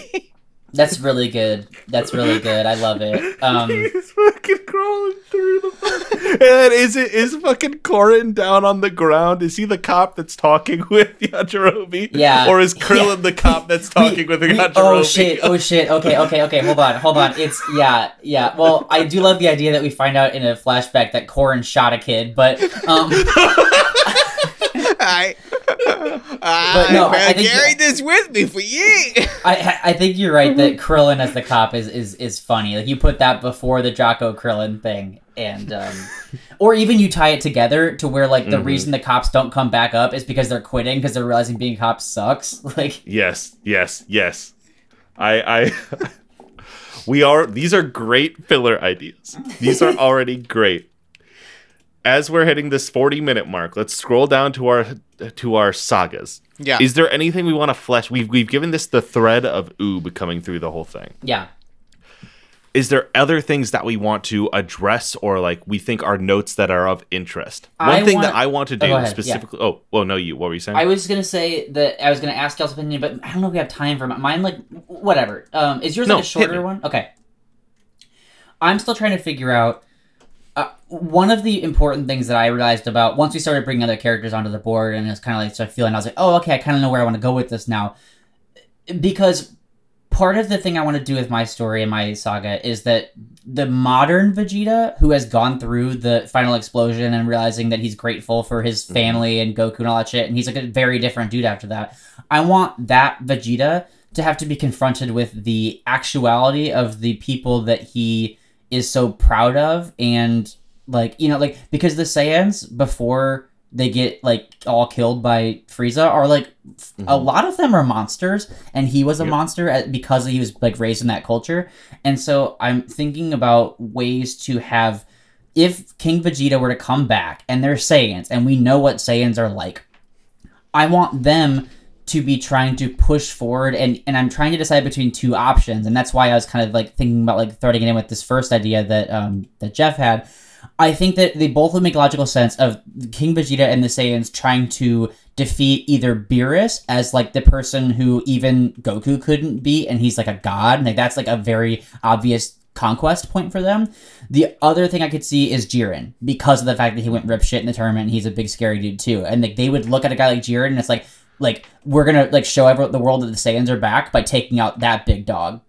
That's really good. That's really good. I love it. Um He's fucking crawling through the fucking. and is it is fucking Korin down on the ground? Is he the cop that's talking with Yajirobe? Yeah. Or is Krillin Yeah. the cop that's talking we- with we- Yajirobe? Oh shit! Oh shit! Okay, okay, okay. Hold on, hold on. It's yeah, yeah. Well, I do love the idea that we find out in a flashback that Korin shot a kid, but um, I, I, no, I I think- carried this with me for years. I I think you're right that Krillin as the cop is is is funny. Like you put that before the Jaco Krillin thing, and um, or even you tie it together to where like the Mhm. reason the cops don't come back up is because they're quitting because they're realizing being cops sucks. Like Yes, yes, yes. I I we are these are great filler ideas. These are already great. As we're hitting this 40 minute mark, let's scroll down to our to our sagas. Yeah. Is there anything we want to flesh? We've we've given this the thread of oob coming through the whole thing. yeah, Is there other things that we want to address or like we think are notes that are of interest? One I thing want- that I want to Oh, do go ahead, yeah. specifically. Oh, well, no, you. What were you saying? I was gonna say that I was gonna ask y'all's opinion, but I don't know if we have time for mi- mine. Like whatever. Um, is yours No, like a shorter one? Okay. I'm still trying to figure out. Uh, one of the important things that I realized about once we started bringing other characters onto the board, and it's kind of like started feeling, I was like, oh, okay, I kind of know where I want to go with this now, because part of the thing I want to do with my story and my saga is that the modern Vegeta, who has gone through the final explosion and realizing that he's grateful for his family and Goku and all that shit, and he's like a very different dude after that. I want that Vegeta to have to be confronted with the actuality of the people that he is so proud of and like you know like because the Saiyans before they get like all killed by Frieza are like a mm-hmm. lot of them are monsters and he was a Yep. monster at, because he was like raised in that culture and so I'm thinking about ways to have if King Vegeta were to come back and they're Saiyans and we know what Saiyans are like I want them to be trying to push forward and and I'm trying to decide between two options and that's why I was kind of like thinking about like throwing it in with this first idea that um that Jeff had. I think that they both would make logical sense of King Vegeta and the Saiyans trying to defeat either Beerus as like the person who even Goku couldn't beat and he's like a god. Like that's like a very obvious conquest point for them. The other thing I could see is Jiren because of the fact that he went rip shit in the tournament and he's a big scary dude too. And like they would look at a guy like Jiren and it's like like we're gonna like show everyone the world that the Saiyans are back by taking out that big dog.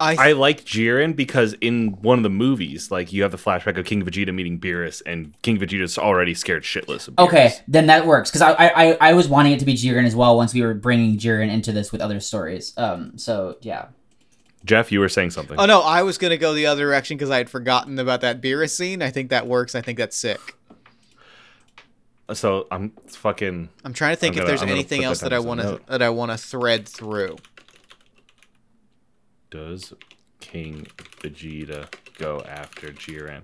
I, I like Jiren because in one of the movies, like you have the flashback of King Vegeta meeting Beerus, and King Vegeta's already scared shitless of Beerus. Okay, then that works because I, I I I was wanting it to be Jiren as well once we were bringing Jiren into this with other stories. Um, so yeah. Jeff, you were saying something. oh no, I was gonna go the other direction because I had forgotten about that Beerus scene. I think that works. I think that's sick. So I'm fucking. I'm trying to think I'm if gonna- there's I'm anything else that I down as a want to that I want to thread through. Does King Vegeta go after Jiren?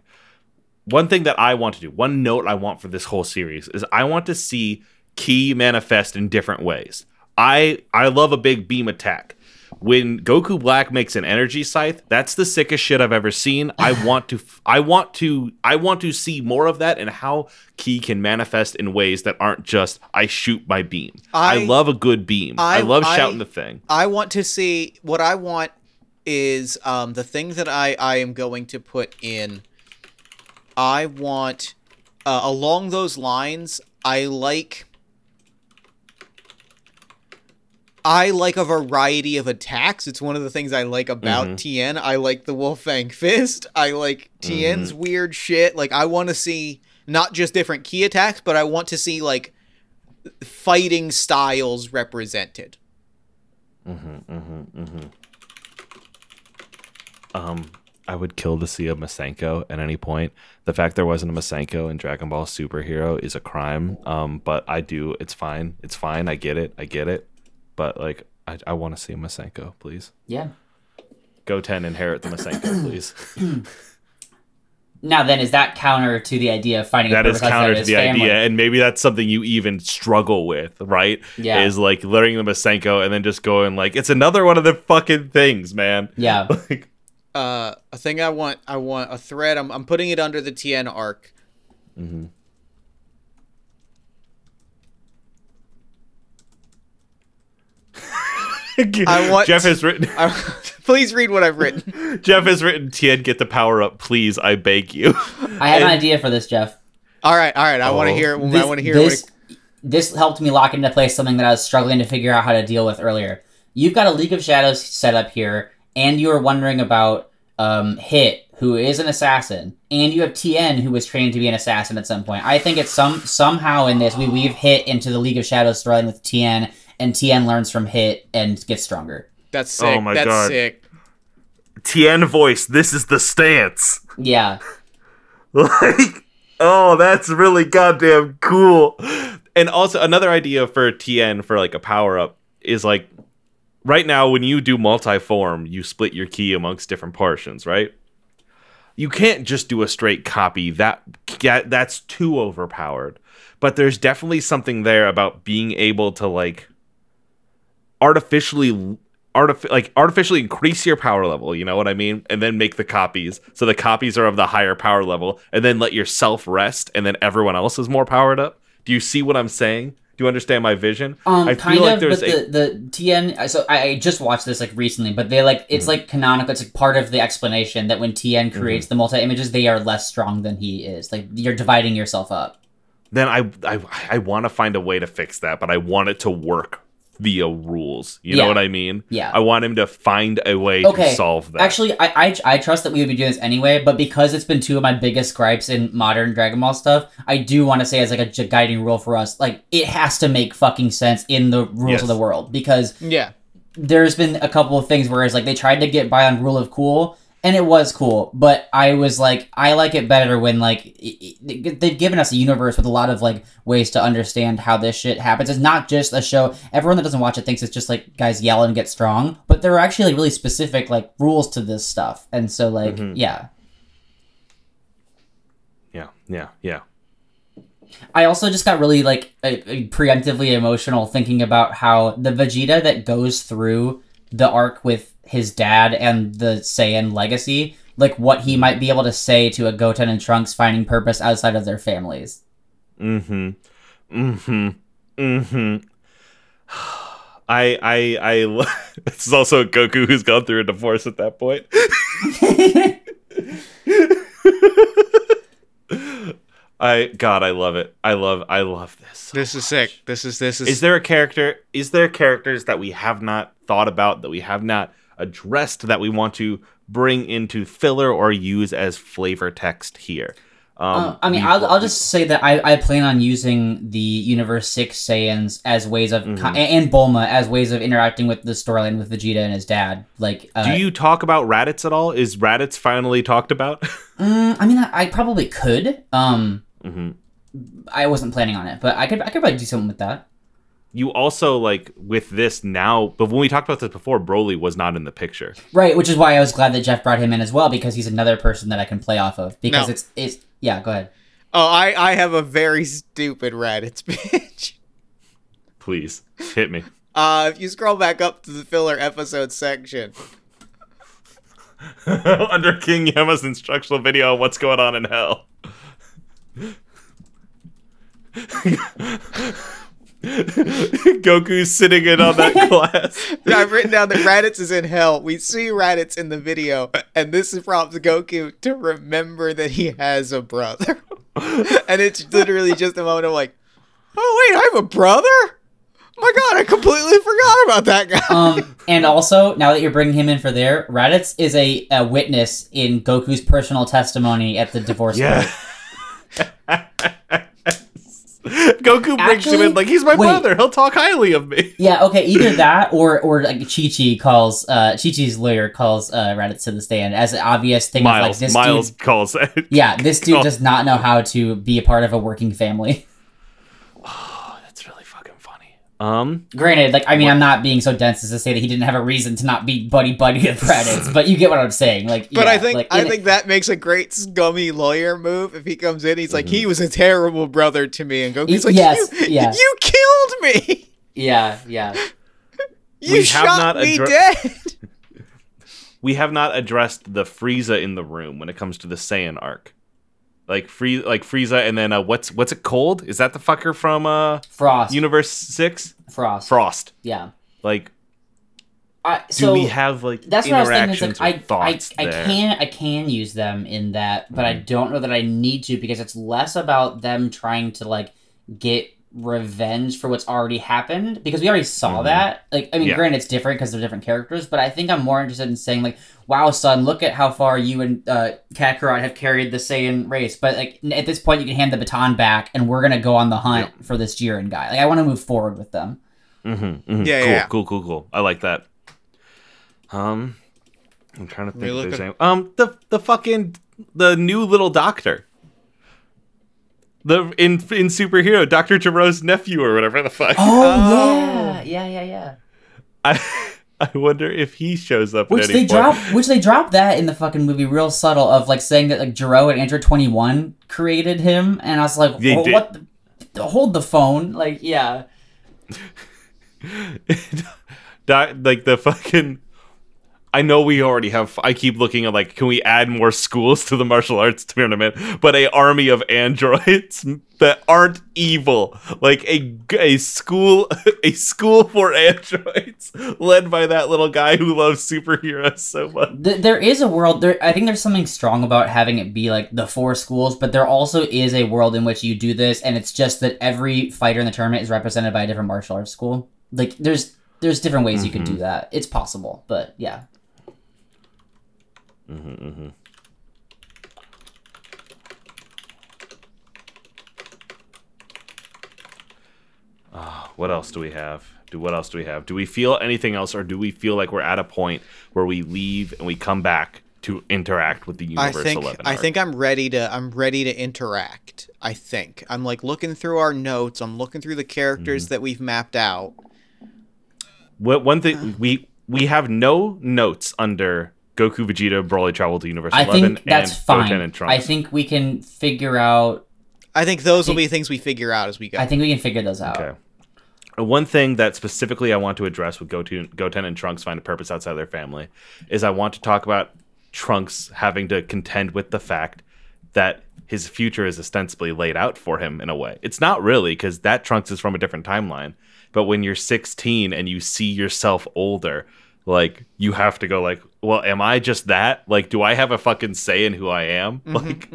One thing that I want to do, one note I want for this whole series is I want to see Ki manifest in different ways. I I love a big beam attack. When Goku Black makes an energy scythe, that's the sickest shit I've ever seen. I want to I want to I want to see more of that and how Ki can manifest in ways that aren't just I shoot my beam. I, I- love a good beam. I, I- love I- shouting the thing. I want to see what I want is um, the thing that I, I am going to put in. I want uh, along those lines. I like. I like a variety of attacks. It's one of the things I like about Mhm. Tien. I like the Wolf Fang Fist. I like Tien's weird shit. Like I want to see not just different ki attacks, but I want to see like fighting styles represented. Mm-hmm, mm-hmm, mm-hmm. Um, I would kill to see a Masenko at any point. The fact there wasn't a Masenko in Dragon Ball Superhero is a crime. Um, but I do. It's fine. It's fine. I get it. I get it. But like, I, I want to see a Masenko, please. Yeah. Goten inherit the Masenko, please. Now then, is that counter to the idea of finding that a is counter to the family? idea, and maybe that's something you even struggle with, right? Yeah. Is like learning the Masenko and then just going like, it's another one of the fucking things, man. Yeah. like, uh, a thing I want. I want a thread. I'm, I'm putting it under the Tien arc. mhm. I want. Jeff has written. I, please read what I've written. Jeff has written. Tien, get the power up, please. I beg you. I had an idea for this, Jeff. All right, all right. I want to Oh. hear. it. I This, want to hear. this. what This helped me lock into place something that I was struggling to figure out how to deal with earlier. You've got a League of Shadows set up here, and you were wondering about um, Hit, who is an assassin, and you have Tien, who was trained to be an assassin at some point. I think it's some somehow in this we weave Hit into the League of Shadows storyline with Tien, and Tien learns from Hit and gets stronger. That's oh sick. Oh my That's God. sick. Tien voice. This is the stance. Yeah, Like, oh, that's really goddamn cool. And also another idea for Tien for like a power up is like right now when you do multi-form, you split your ki amongst different portions, right? You can't just do a straight copy. That that- that's too overpowered. But there's definitely something there about being able to like artificially artific- like artificially increase your power level, you know what I mean? And then make the copies. So the copies are of the higher power level and then let yourself rest and then everyone else is more powered up. Do you see what I'm saying? Do you understand my vision? Um, I kind feel like of, there's a the the Tien. So I, just watched this like recently, but they like Mm-hmm. it's like canonical. It's like part of the explanation that when Tien creates the multi images, they are less strong than he is. Like you're dividing yourself up. then I I I want to find a way to fix that, but I want it to work via rules. You know what I mean? Yeah. I want him to find a way Okay, to solve that. Actually, I, I I trust that we would be doing this anyway, but because it's been two of my biggest gripes in modern Dragon Ball stuff, I do want to say as like a guiding rule for us, like it has to make fucking sense in the rules Yes. of the world because Yeah. there's been a couple of things where it's like they tried to get by on rule of cool and it was cool but i was like i like it better when like it, it- they've given us a universe with a lot of like ways to understand how this shit happens it's not just a show everyone that doesn't watch it thinks it's just like guys yell and get strong but there are actually like really specific like rules to this stuff and so like Mhm. yeah yeah, yeah, yeah. I also just got really like uh, uh, preemptively emotional thinking about how the Vegeta that goes through the arc with his dad and the Saiyan legacy, like what he might be able to say to a Goten and Trunks finding purpose outside of their families. Mm-hmm. Mm-hmm. Mm-hmm. I I I lo- this is also Goku who's gone through a divorce at that point. I God, I love it. I love I love this. so This is sick. This is this is. Is there a character? Is there characters that we have not thought about that we have not addressed that we want to bring into filler or use as flavor text here? Um, Uh, I mean, I'll, I'll just say that I, I plan on using the Universe 6 Saiyans as ways of, Mhm. and, Bulma as ways of interacting with the storyline with Vegeta and his dad. Like, uh, Do you talk about Raditz at all? Is Raditz finally talked about? mm, I mean, I, I probably could. Um, hmm I wasn't planning on it, but I could I could probably do something with that. You also like with this now, but when we talked about this before, Broly was not in the picture. Right, which is why I was glad that Jeff brought him in as well because he's another person that I can play off of because No. it's it's yeah. Go ahead. oh, I I have a very stupid Raditz bitch. Please hit me. Uh, if you scroll back up to the filler episode section, Under King Yama's instructional video on what's going on in hell. Goku's sitting in on that glass. I've written down that Raditz is in hell. We see Raditz in the video, and this prompts Goku to remember that he has a brother. and it's literally just a moment of like, oh wait, I have a brother. My God, I completely forgot about that guy. Um, and also, now that you're bringing him in for there, Raditz is a, a witness in Goku's personal testimony at the divorce Yeah. court. Goku brings him in like he's my wait. brother. He'll talk highly of me. Yeah, okay, either that or or like Chi Chi calls uh Chi Chi's lawyer calls uh Raditz to the stand as an obvious thing of like Miles, this Miles dude. calls it. Yeah, this dude does not know how to be a part of a working family. That's really fucking funny. Um, Granted, like I mean, I'm not being so dense as to say that he didn't have a reason to not be buddy buddy with Raditz, but you get what I'm saying. Like, But yeah, I think like, I in- think that makes a great scummy lawyer move. If he comes in, he's like, Mm-hmm. he was a terrible brother to me, and Goku's Y- like, yes, you, yeah. you killed me. yeah, yeah. You We have shot not me addre- dead. we have not addressed the Frieza in the room when it comes to the Saiyan arc. Like free, like Frieza, and then uh, what's what's it cold? Is that the fucker from uh Frost, Universe Six? Frost, Frost. yeah. Like, I, do so we have like that's what I was thinking. like, I, I, I there? can, I can use them in that, but Mm. I don't know that I need to because it's less about them trying to like get revenge for what's already happened because we already saw Mhm. that. Like, I mean, Yeah. granted, it's different because they're different characters, but I think I'm more interested in saying like, "Wow, son, look at how far you and uh, Kakarot have carried the Saiyan race." But like at this point, you can hand the baton back, and we're gonna go on the hunt for this Jiren guy. Like, I want to move forward with them. Mm-hmm, mm-hmm. Yeah, cool, yeah. cool, cool, cool. I like that. Um, I'm trying to think. We If look there's um, the the fucking the new little doctor. The in in superhero Doctor Gero's nephew or whatever the fuck. Oh, oh, yeah, yeah, yeah, yeah. I I wonder if he shows up. Which at they any drop, point. which they dropped that in the fucking movie, real subtle of like saying that like Gero and Android Twenty One created him, and I was like, They "Well, what? The, hold the phone, like yeah. Doc, like the fucking. I know we already have. I keep looking at like, can we add more schools to the martial arts tournament? But a army of androids that aren't evil, like a a school a school for androids led by that little guy who loves superheroes so much. There is a world there. I think there's something strong about having it be like the four schools, but there also is a world in which you do this, and it's just that every fighter in the tournament is represented by a different martial arts school. Like there's there's different ways you could do mm-hmm. that. It's possible, but yeah. Mm-hmm, mm-hmm. Ah, what else do we have? Do what else do we have? Do we feel anything else, or do we feel like we're at a point where we leave and we come back to interact with the universe? I think? I think I'm ready to I'm ready to interact. I think I'm like looking through our notes. I'm looking through the characters Mm-hmm. that we've mapped out. What one thing we we have no notes under Goku, Vegeta, Broly travel to Universe I Eleven, think that's and fine. Goten and Trunks. I think we can figure out. I think those will be things we figure out as we go. I think we can figure those out. Okay. One thing that specifically I want to address with Goten, Goten and Trunks find a purpose outside of their family is I want to talk about Trunks having to contend with the fact that his future is ostensibly laid out for him in a way. It's not really because that Trunks is from a different timeline. But when you're 16 and you see yourself older, like you have to go like, well, am I just that? Like, do I have a fucking say in who I am? like,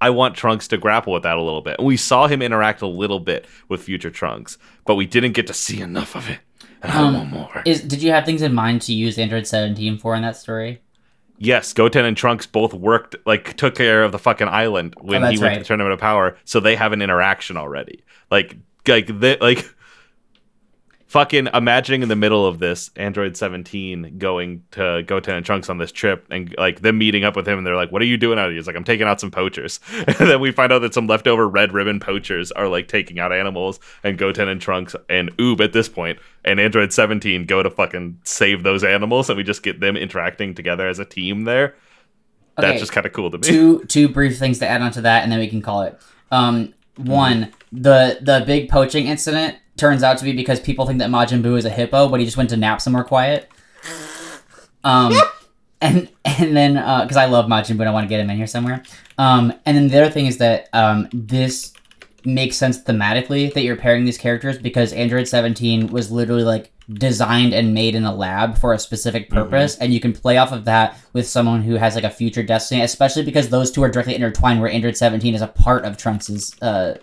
I want Trunks to grapple with that a little bit. And we saw him interact a little bit with future Trunks, but we didn't get to see enough of it. And I Um, want more. Is did you have things in mind to use Android 17 for in that story? yes, Goten and Trunks both worked, like, took care of the fucking island when Oh, he that's went to right. the Tournament of Power, so they have an interaction already. Like, like, they, like, fucking imagining in the middle of this Android 17 going to Goten and Trunks on this trip and like them meeting up with him and they're like, What are you doing out here? He's like, I'm taking out some poachers. And then we find out that some leftover red ribbon poachers are like taking out animals and Goten and Trunks and Oob at this point and Android 17 go to fucking save those animals and we just get them interacting together as a team there. Okay, That's just kind of cool to me. Two two brief things to add on to that, and then we can call it. Um, one, the the big poaching incident. Turns out to be because people think that Majin Buu is a hippo, but he just went to nap somewhere quiet. Um, and and then because I love Majin Buu, and I want to get him in here somewhere. Um, and then the other thing is that um, this makes sense thematically that you're pairing these characters because Android 17 was literally like designed and made in a lab for a specific purpose and you can play off of that with someone who has like a future destiny especially because those two are directly intertwined where Android 17 is a part of Trunks's uh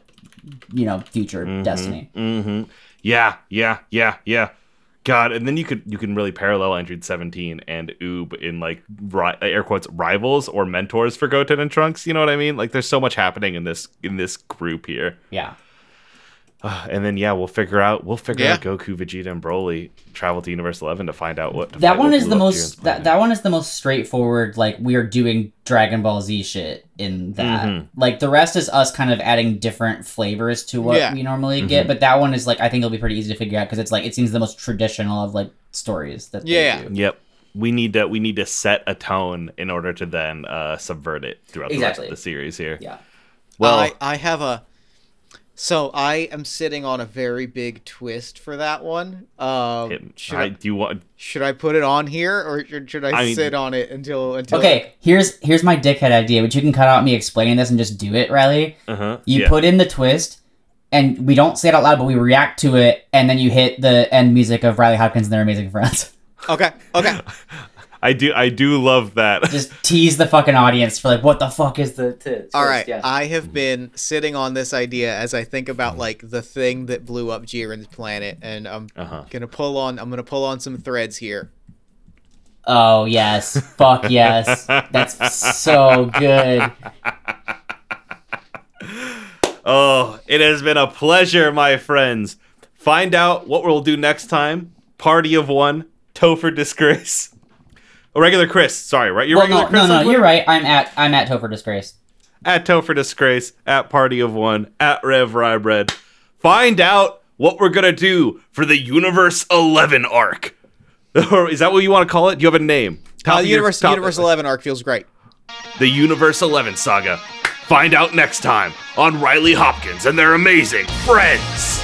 you know future destiny Mm-hmm. Yeah, yeah, yeah, yeah. God, and then you could you can really parallel Android 17 and Oob in like ri- air quotes rivals or mentors for Goten and Trunks. You know what I mean? Like there's so much happening in this in this group here. yeah Uh, and then yeah, we'll figure out we'll figure Yeah. out Goku, Vegeta, and Broly travel to Universe 11 to find out what to that one is the blew up Jiren's most that, that one is the most straightforward like we are doing dragon ball z shit in that Mhm. like the rest is us kind of adding different flavors to what Yeah. we normally Mm-hmm. get but that one is like i think it'll be pretty easy to figure out because it's like it seems the most traditional of like stories that they Yeah. do. Yep. We need to we need to set a tone in order to then uh, subvert it throughout the rest of the series here. yeah Well, I, I have a. So I am sitting on a very big twist for that one. Um, hit- should, I, I, do you want should I put it on here or should, should I, I mean- sit on it until until? okay here's here's my dickhead idea but you can cut out me explaining this and just do it riley uh-huh. you yeah. put in the twist and we don't say it out loud but we react to it and then you hit the end music of riley hopkins and their amazing friends Okay. Okay. I do I do love that. just tease the fucking audience for like what the fuck is the t- twist? All right. yeah. I have been sitting on this idea as I think about like the thing that blew up Jiren's planet, and I'm Uh-huh. gonna pull on. I'm gonna pull on some threads here. oh yes fuck yes that's so good Oh, it has been a pleasure, my friends. Find out what we'll do next time. Party of one, Topher Disgrace. A regular Chris, sorry, right? You're well, regular no, Chris. no, no, you're right. I'm at I'm at Topher Disgrace. At Topher Disgrace, at Party of One, at Rev Rybread. Find out what we're gonna do for the Universe 11 arc. or is that what you want to call it? Do you have a name? Top Uh, of your- Universe top- Universe Eleven arc feels great. The Universe 11 saga. Find out next time on Riley Hopkins and their amazing friends.